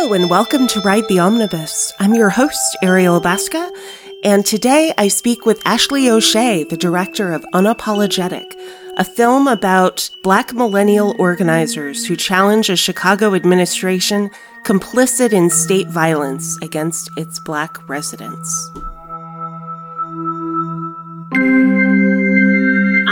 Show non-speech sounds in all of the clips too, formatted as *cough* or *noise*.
Hello, and welcome to Ride the Omnibus. I'm your host, Ariel Basca, and today I speak with Ashley O'Shea, the director of Unapologetic, a film about black millennial organizers who challenge a Chicago administration complicit in state violence against its black residents.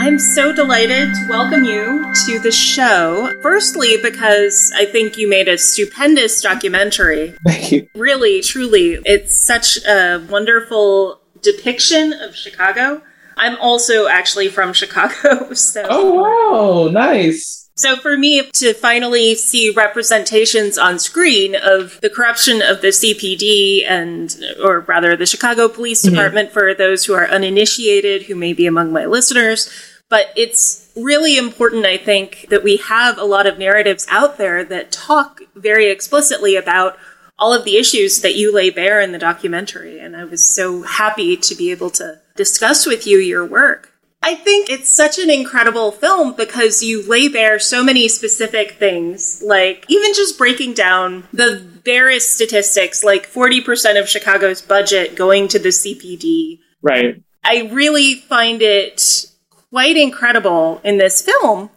I'm so delighted to welcome you to the show. Firstly, because I think you made a stupendous documentary. Thank you. Really, truly, it's such a wonderful depiction of Chicago. I'm also actually from Chicago, *laughs* so. Oh, wow, nice. So for me to finally see representations on screen of the corruption of the CPD and, or rather the Chicago Police mm-hmm. Department mm-hmm. for those who are uninitiated, who may be among my listeners, but it's really important, I think, that we have a lot of narratives out there that talk very explicitly about all of the issues that you lay bare in the documentary. And I was so happy to be able to discuss with you your work. I think it's such an incredible film because you lay bare so many specific things, like even just breaking down the barest statistics, like 40% of Chicago's budget going to the CPD. Right. I really find it quite incredible in this film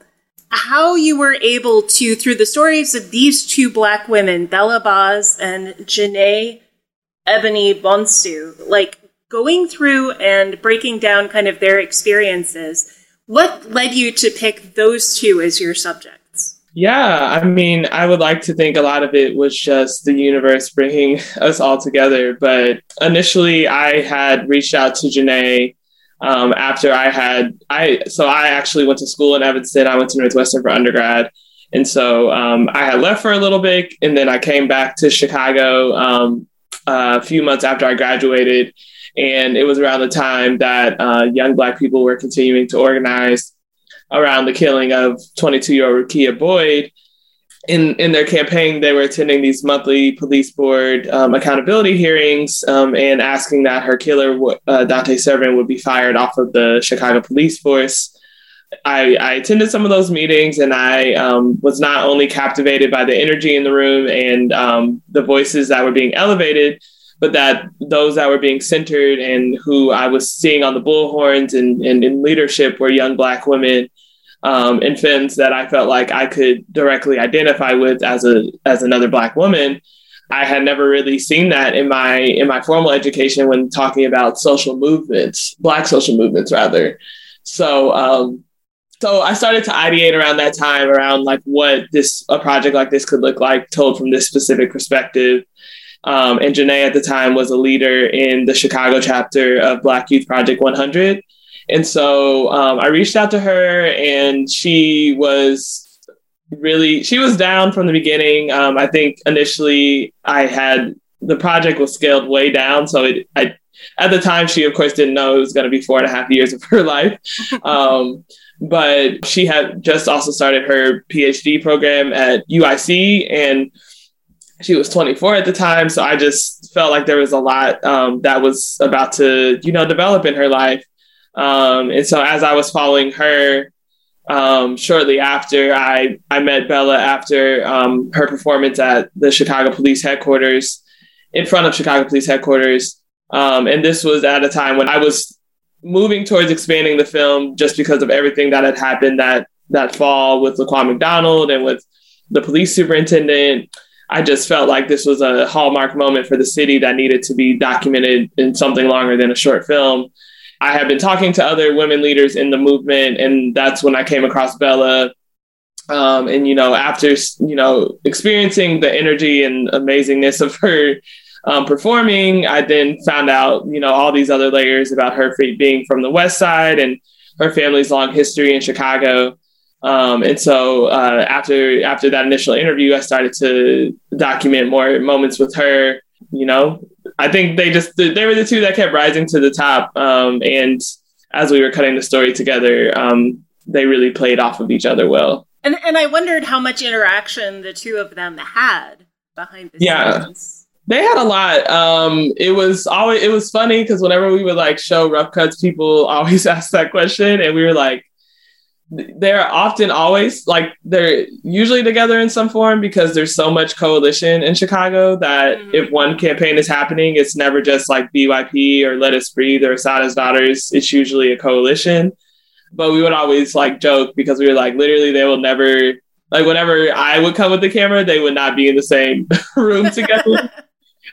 how you were able to, through the stories of these two black women, Bella BAHHS and Janae Ebony Bonsu, like going through and breaking down kind of their experiences. What led you to pick those two as your subjects? Yeah, I mean, I would like to think a lot of it was just the universe bringing *laughs* us all together. But initially, I had reached out to Janae um, after I had I so I actually went to school in Evanston. I went to Northwestern for undergrad, and so um, I had left for a little bit, and then I came back to Chicago um, a few months after I graduated, and it was around the time that uh, young Black people were continuing to organize around the killing of 22 year old Rekia Boyd in in their campaign, they were attending these monthly police board um, accountability hearings um, and asking that her killer, uh, Dante Servin, would be fired off of the Chicago police force. I, I attended some of those meetings, and I um, was not only captivated by the energy in the room and um, the voices that were being elevated, but that those that were being centered and who I was seeing on the bullhorns and, and in leadership were young Black women um, and femmes that I felt like I could directly identify with as a as another Black woman. I had never really seen that in my in my formal education when talking about social movements, Black social movements rather. So um, so I started to ideate around that time around like what this a project like this could look like told from this specific perspective. Um, and Janae at the time was a leader in the Chicago chapter of Black Youth Project 100. And so um, I reached out to her, and she was really she was down from the beginning. Um, I think initially I had the project was scaled way down, so it I at the time she of course didn't know it was going to be four and a half years of *laughs* her life. Um, but she had just also started her PhD program at UIC and she was 24 at the time. So I just felt like there was a lot um, that was about to, you know, develop in her life. Um, and so as I was following her, um, shortly after I, I met Bella after um, her performance at the Chicago Police Headquarters, in front of Chicago Police Headquarters. Um, and this was at a time when I was moving towards expanding the film just because of everything that had happened that that fall with Laquan McDonald and with the police superintendent. I just felt like this was a hallmark moment for the city that needed to be documented in something longer than a short film. I had been talking to other women leaders in the movement, and that's when I came across Bella. Um, and you know, after you know experiencing the energy and amazingness of her um, performing, I then found out you know all these other layers about her being from the West Side and her family's long history in Chicago. Um, and so uh, after after that initial interview, I started to document more moments with her. You know, I think they just they were the two that kept rising to the top. Um, and as we were cutting the story together, um, they really played off of each other well. And and I wondered how much interaction the two of them had behind the yeah. scenes. They had a lot. Um, it was always it was funny because whenever we would like show rough cuts, people *laughs* always ask that question, and we were like, they're often always like they're usually together in some form because there's so much coalition in Chicago that mm-hmm. if one campaign is happening, it's never just like BYP or Let Us Breathe or Assata's Daughters. It's usually a coalition. But we would always like joke because we were like, literally, they will never like whenever I would come with the camera, they would not be in the same *laughs* room together. *laughs*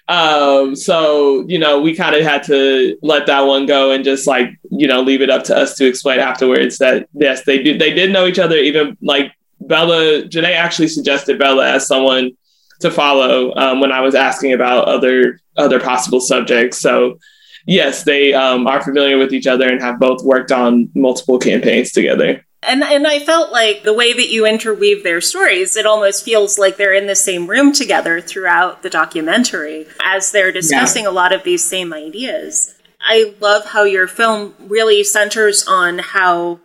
Um, so you know, we kind of had to let that one go and just like you know leave it up to us to explain afterwards that yes, they did they did know each other. Even like Bella, Janae actually suggested Bella as someone to follow um, when I was asking about other other possible subjects. So yes, they um, are familiar with each other and have both worked on multiple campaigns together. And and I felt like the way that you interweave their stories, it almost feels like they're in the same room together throughout the documentary as they're discussing yeah. a lot of these same ideas. I love how your film really centers on how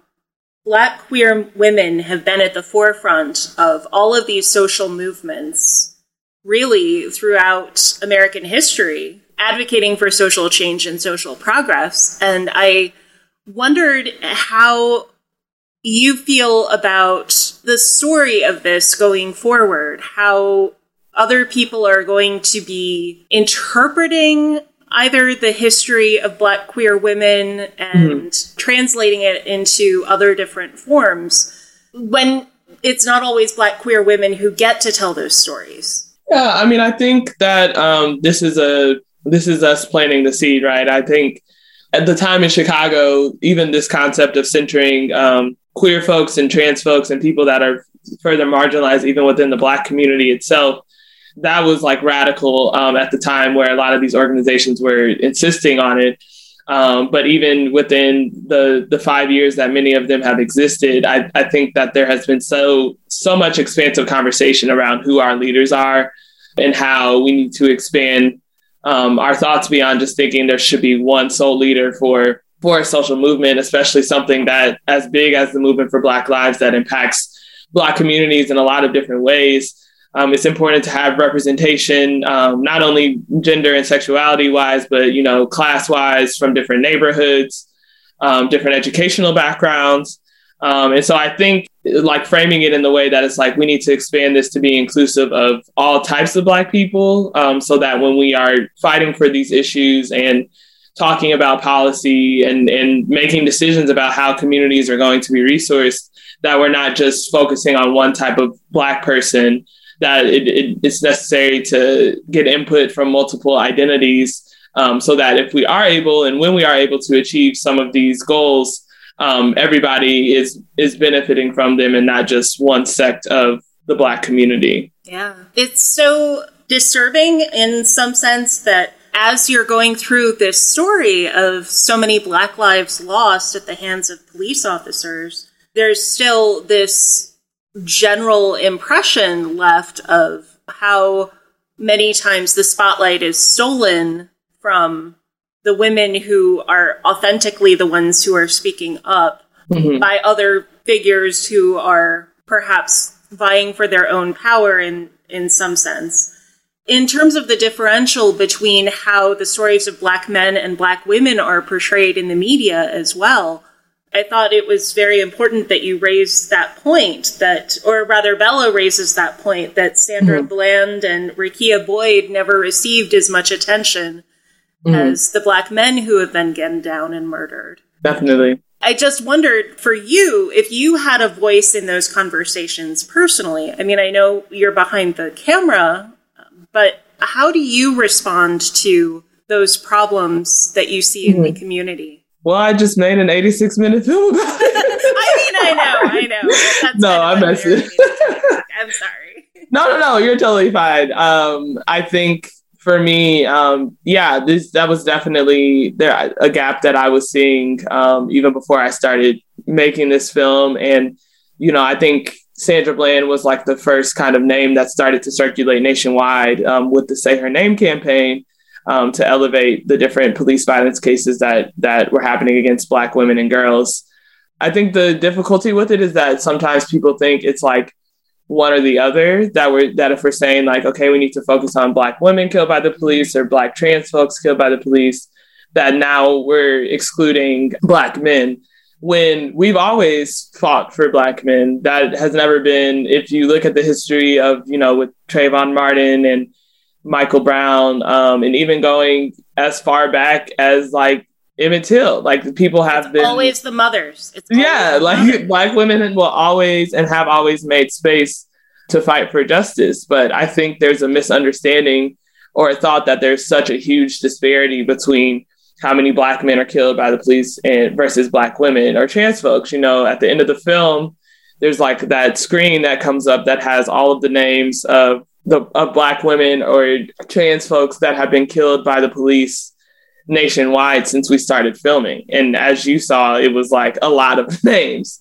black queer women have been at the forefront of all of these social movements really throughout American history, advocating for social change and social progress. And I wondered how you feel about the story of this going forward, how other people are going to be interpreting either the history of black queer women and mm-hmm. translating it into other different forms when it's not always black queer women who get to tell those stories. Yeah, I mean, I think that um, this is a this is us planting the seed, right? I think at the time in Chicago, even this concept of centering um, queer folks and trans folks and people that are further marginalized even within the black community itself that was like radical um, at the time where a lot of these organizations were insisting on it. Um, but even within the the five years that many of them have existed I, I think that there has been so so much expansive conversation around who our leaders are and how we need to expand um, our thoughts beyond just thinking there should be one sole leader for for a social movement, especially something that as big as the movement for Black lives that impacts Black communities in a lot of different ways. Um, it's important to have representation, um, not only gender and sexuality wise, but you know, class wise from different neighborhoods, um, different educational backgrounds. Um, and so I think like framing it in the way that it's like we need to expand this to be inclusive of all types of Black people, um, so that when we are fighting for these issues and talking about policy and, and making decisions about how communities are going to be resourced, that we're not just focusing on one type of Black person, that it, it, it's necessary to get input from multiple identities um, so that if we are able and when we are able to achieve some of these goals, um, everybody is is benefiting from them and not just one sect of the Black community. Yeah, it's so disturbing in some sense that as you're going through this story of so many Black lives lost at the hands of police officers, there's still this general impression left of how many times the spotlight is stolen from the women who are authentically the ones who are speaking up mm-hmm. by other figures who are perhaps vying for their own power in in some sense in terms of the differential between how the stories of black men and black women are portrayed in the media as well, I thought it was very important that you raised that point that, or rather, Bella raises that point that Sandra mm-hmm. Bland and Rekia Boyd never received as much attention mm-hmm. as the black men who have been gunned down and murdered. Definitely. I just wondered for you if you had a voice in those conversations personally. I mean, I know you're behind the camera but how do you respond to those problems that you see mm-hmm. in the mm-hmm. community? Well, I just made an 86 minute film about it. *laughs* I mean, I know, I know. *laughs* That's no, I'm messing. *laughs* I'm sorry. No, no, no. You're totally fine. Um, I think for me, um, yeah, this that was definitely there a gap that I was seeing um, even before I started making this film, and you know, I think Sandra Bland was like the first kind of name that started to circulate nationwide um, with the Say Her Name campaign um, to elevate the different police violence cases that that were happening against Black women and girls. I think the difficulty with it is that sometimes people think it's like one or the other. That we're that if we're saying like, okay, we need to focus on Black women killed by the police or Black trans folks killed by the police, that now we're excluding Black men when we've always fought for black men. That has never been, if you look at the history of, you know, with Trayvon Martin and Michael Brown, um, and even going as far back as like Emmett Till, like the people have it's been always the mothers. It's yeah, like mothers. *laughs* black women will always and have always made space to fight for justice. But I think there's a misunderstanding or a thought that there's such a huge disparity between how many black men are killed by the police and versus black women or trans folks. You know, at the end of the film, there's like that screen that comes up that has all of the names of the of black women or trans folks that have been killed by the police nationwide since we started filming. And as you saw, it was like a lot of *laughs* names.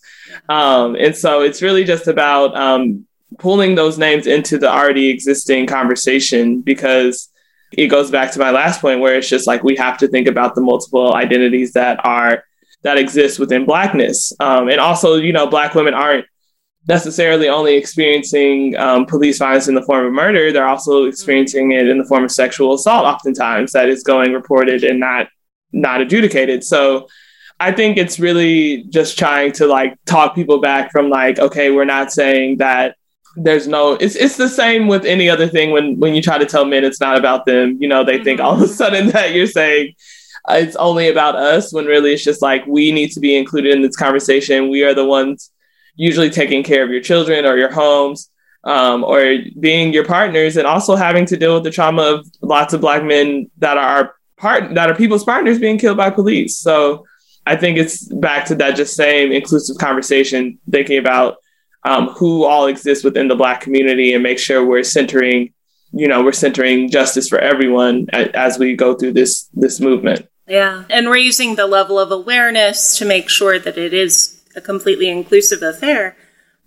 Um, and so it's really just about um, pulling those names into the already existing conversation because it goes back to my last point where it's just like we have to think about the multiple identities that are that exist within blackness. Um, and also you know black women aren't necessarily only experiencing um, police violence in the form of murder they're also experiencing it in the form of sexual assault oftentimes that is going reported and not not adjudicated. So i think it's really just trying to like talk people back from like okay we're not saying that there's no it's it's the same with any other thing when when you try to tell men it's not about them you know they mm-hmm. think all of a sudden *laughs* that you're saying uh, it's only about us when really it's just like we need to be included in this conversation we are the ones usually taking care of your children or your homes um, or being your partners and also having to deal with the trauma of lots of black men that are part that are people's partners being killed by police so i think it's back to that just same inclusive conversation thinking about um, who all exist within the Black community and make sure we're centering, you know, we're centering justice for everyone as we go through this this movement. Yeah, and raising the level of awareness to make sure that it is a completely inclusive affair,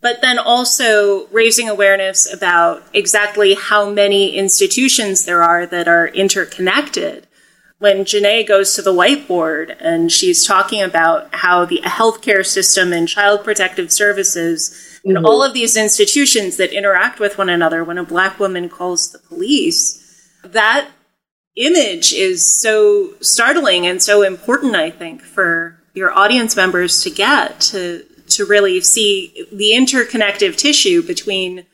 but then also raising awareness about exactly how many institutions there are that are interconnected when Janae goes to the whiteboard and she's talking about how the healthcare system and child protective services and mm-hmm. all of these institutions that interact with one another when a black woman calls the police that image is so startling and so important i think for your audience members to get to to really see the interconnective tissue between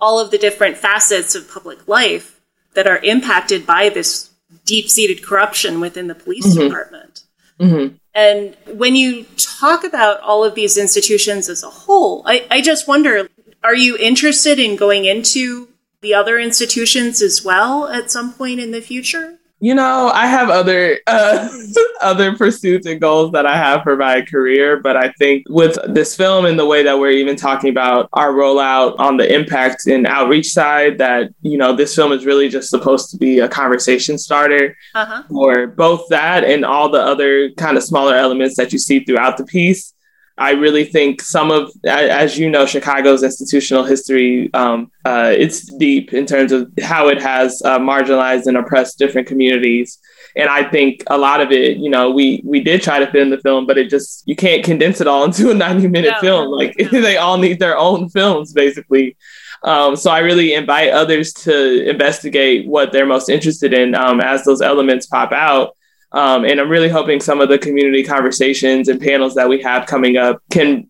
all of the different facets of public life that are impacted by this deep-seated corruption within the police mm-hmm. department mm-hmm. And when you talk about all of these institutions as a whole, I, I just wonder are you interested in going into the other institutions as well at some point in the future? You know, I have other uh, *laughs* other pursuits and goals that I have for my career, but I think with this film and the way that we're even talking about our rollout on the impact and outreach side, that you know, this film is really just supposed to be a conversation starter uh-huh. for both that and all the other kind of smaller elements that you see throughout the piece. I really think some of, as you know, Chicago's institutional history, um, uh, it's deep in terms of how it has uh, marginalized and oppressed different communities. And I think a lot of it, you know, we we did try to fit in the film, but it just you can't condense it all *laughs* into a ninety minute no, film. Like no. *laughs* they all need their own films, basically. Um, so I really invite others to investigate what they're most interested in um, as those elements pop out. Um, and I'm really hoping some of the community conversations and panels that we have coming up can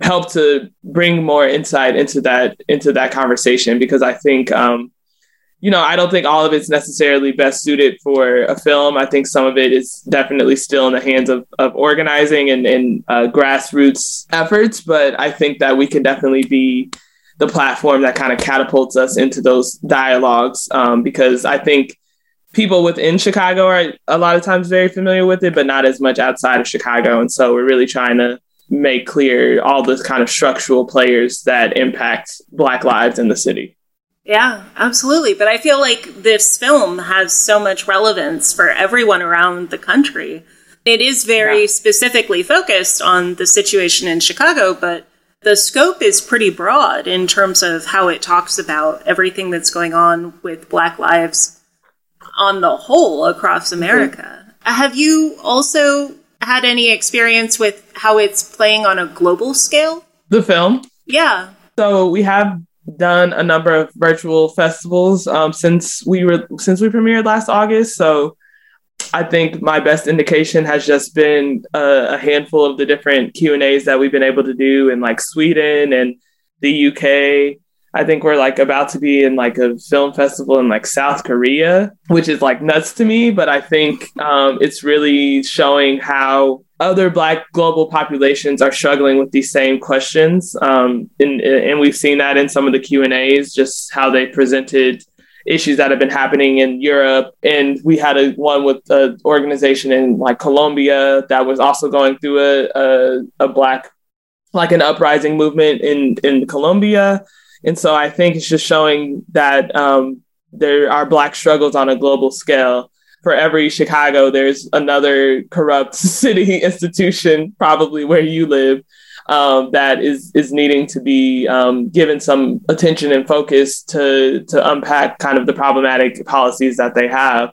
help to bring more insight into that into that conversation because I think um, you know I don't think all of it's necessarily best suited for a film. I think some of it is definitely still in the hands of, of organizing and, and uh, grassroots efforts, but I think that we can definitely be the platform that kind of catapults us into those dialogues um, because I think people within Chicago are a lot of times very familiar with it, but not as much outside of Chicago. And so we're really trying to make clear all the kind of structural players that impact Black lives in the city. Yeah, absolutely. But I feel like this film has so much relevance for everyone around the country. It is very yeah. specifically focused on the situation in Chicago, but the scope is pretty broad in terms of how it talks about everything that's going on with Black lives on the whole across America. Mm-hmm. Have you also had any experience with how it's playing on a global scale? The film? Yeah. So we have done a number of virtual festivals um, since we were since we premiered last August. So I think my best indication has just been a, a handful of the different Q and A's that we've been able to do in like Sweden and the UK. I think we're like about to be in like a film festival in like South Korea, which is like nuts to me. But I think um, it's really showing how other Black global populations are struggling with these same questions, um, and, and we've seen that in some of the Q and A's, just how they presented issues that have been happening in Europe. And we had a one with an organization in like Colombia that was also going through a, a, a black, like an uprising movement in, in Colombia. And so I think it's just showing that um, there are black struggles on a global scale. For every Chicago, there's another corrupt *laughs* city institution, probably where you live, um, that is is needing to be um, given some attention and focus to to unpack kind of the problematic policies that they have.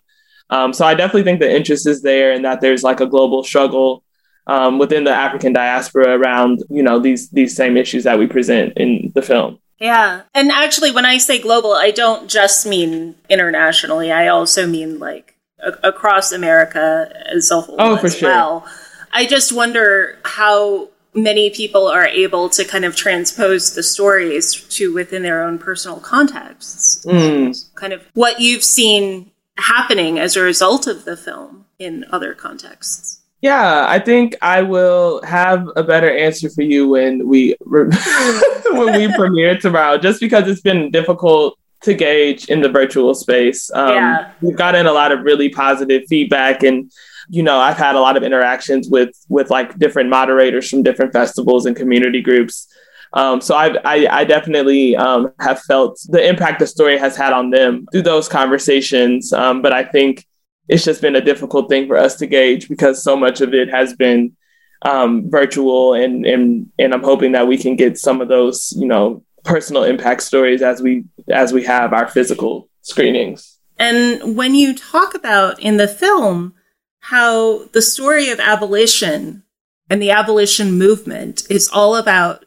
Um, so I definitely think the interest is there, and that there's like a global struggle um, within the African diaspora around you know these these same issues that we present in the film. Yeah. And actually, when I say global, I don't just mean internationally. I also mean like a- across America as a whole oh, for sure. well. I just wonder how many people are able to kind of transpose the stories to within their own personal contexts. Mm. Kind of what you've seen happening as a result of the film in other contexts. Yeah, I think I will have a better answer for you when we *laughs* when we premiere tomorrow. Just because it's been difficult to gauge in the virtual space. Um, yeah. We've gotten a lot of really positive feedback and you know, I've had a lot of interactions with with like different moderators from different festivals and community groups. Um, so I've, I, I definitely um, have felt the impact the story has had on them through those conversations. Um, but I think it's just been a difficult thing for us to gauge because so much of it has been um, virtual, and and and I'm hoping that we can get some of those, you know, personal impact stories as we as we have our physical screenings. And when you talk about in the film how the story of abolition and the abolition movement is all about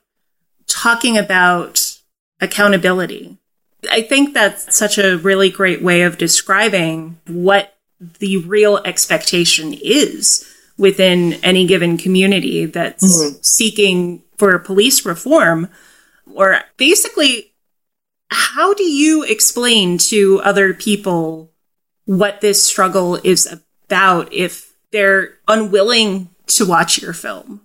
talking about accountability. I think that's such a really great way of describing what the real expectation is within any given community that's mm-hmm. seeking for police reform or basically how do you explain to other people what this struggle is about if they're unwilling to watch your film?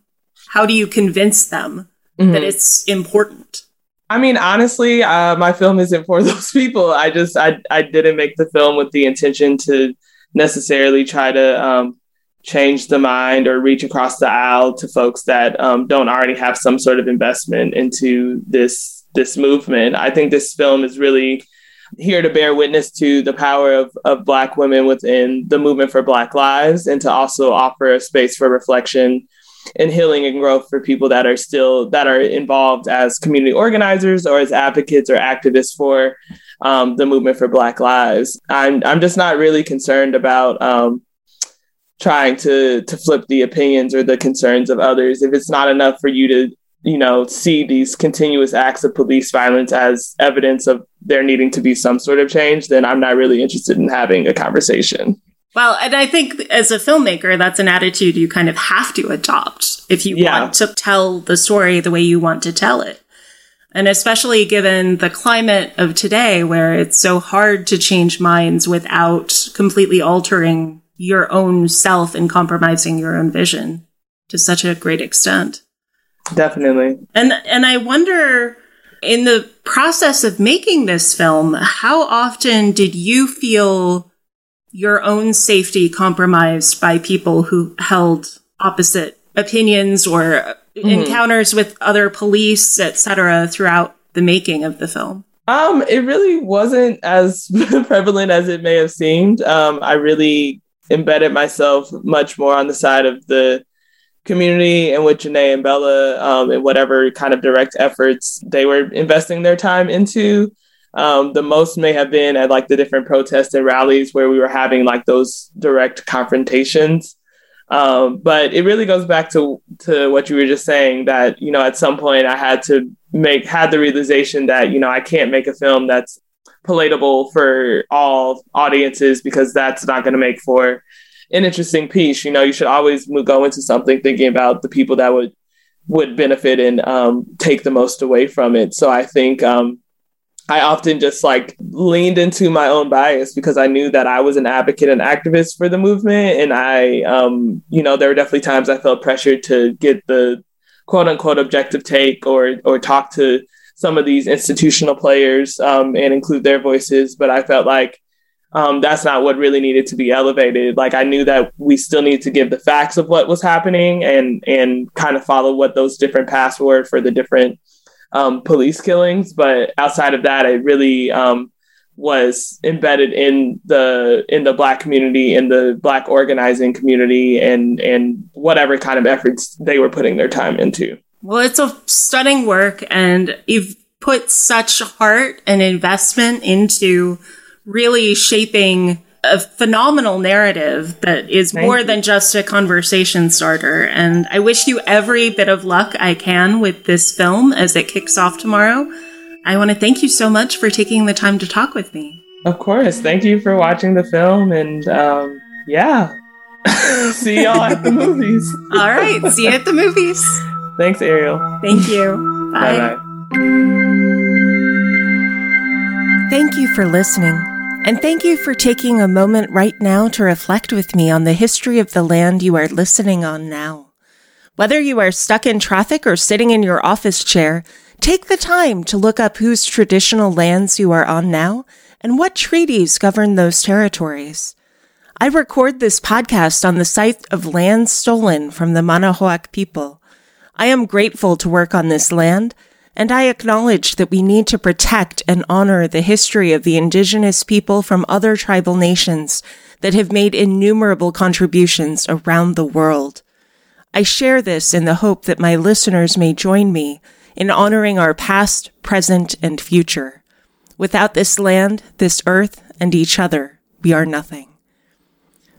How do you convince them mm-hmm. that it's important? I mean, honestly, uh, my film isn't for *laughs* those people. I just I I didn't make the film with the intention to necessarily try to um, change the mind or reach across the aisle to folks that um, don't already have some sort of investment into this this movement. I think this film is really here to bear witness to the power of, of Black women within the movement for Black lives and to also offer a space for reflection and healing and growth for people that are still that are involved as community organizers or as advocates or activists for um, the movement for Black lives. I'm I'm just not really concerned about um, trying to to flip the opinions or the concerns of others. If it's not enough for you to you know, see these continuous acts of police violence as evidence of there needing to be some sort of change, then I'm not really interested in having a conversation. Well, and I think as a filmmaker, that's an attitude you kind of have to adopt if you yeah. want to tell the story the way you want to tell it. And especially given the climate of today where it's so hard to change minds without completely altering your own self and compromising your own vision to such a great extent. Definitely. And and I wonder in the process of making this film, how often did you feel your own safety compromised by people who held opposite opinions or mm-hmm. encounters with other police, etc., throughout the making of the film? Um, it really wasn't as *laughs* prevalent as it may have seemed. Um, I really embedded myself much more on the side of the community and with Janae and Bella um, and whatever kind of direct efforts they were investing their time into. Um, the most may have been at like the different protests and rallies where we were having like those direct confrontations. Um, but it really goes back to to what you were just saying that you know at some point I had to make had the realization that you know I can't make a film that's palatable for all audiences because that's not going to make for an interesting piece. You know, you should always go into something thinking about the people that would would benefit and um, take the most away from it. So I think um, I often just like leaned into my own bias because I knew that I was an advocate and activist for the movement. And I, um, you know, there were definitely times I felt pressured to get the quote unquote objective take or, or talk to some of these institutional players um, and include their voices. But I felt like um, that's not what really needed to be elevated. Like I knew that we still need to give the facts of what was happening and, and kind of follow what those different paths were for the different um, police killings, but outside of that, it really um, was embedded in the in the black community, in the black organizing community, and and whatever kind of efforts they were putting their time into. Well, it's a stunning work, and you've put such heart and investment into really shaping a phenomenal narrative that is Thank more you. than just a conversation starter. And I wish you every bit of luck I can with this film as it kicks off tomorrow. I want to thank you so much for taking the time to talk with me. Of course. Thank you for watching the film. And um, yeah, *laughs* see y'all at the movies. *laughs* All right. See you at the movies. Thanks, Ariel. Thank you. Bye. Bye-bye. Thank you for listening. And thank you for taking a moment right now to reflect with me on the history of the land you are listening on now. Whether you are stuck in traffic or sitting in your office chair, take the time to look up whose traditional lands you are on now and what treaties govern those territories. I record this podcast on the site of land stolen from the Manahoac people. I am grateful to work on this land and I acknowledge that we need to protect and honor the history of the indigenous people from other tribal nations that have made innumerable contributions around the world. I share this in the hope that my listeners may join me in honoring our past, present, and future. Without this land, this earth, and each other, we are nothing.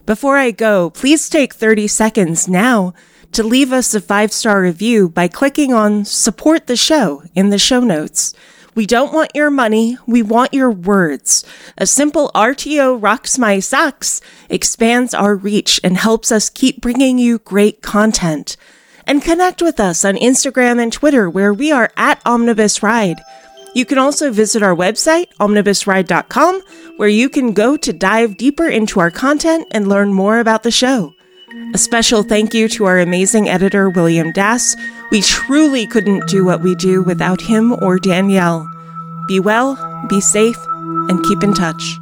Before I go, please take 30 seconds now to leave us a five star review by clicking on support the show in the show notes. We don't want your money. We want your words. A simple RTO rocks my socks expands our reach and helps us keep bringing you great content. And connect with us on Instagram and Twitter where we are at Omnibus Ride. You can also visit our website, omnibusride.com, where you can go to dive deeper into our content and learn more about the show. A special thank you to our amazing editor, William Dass. We truly couldn't do what we do without him or Danielle. Be well, be safe, and keep in touch.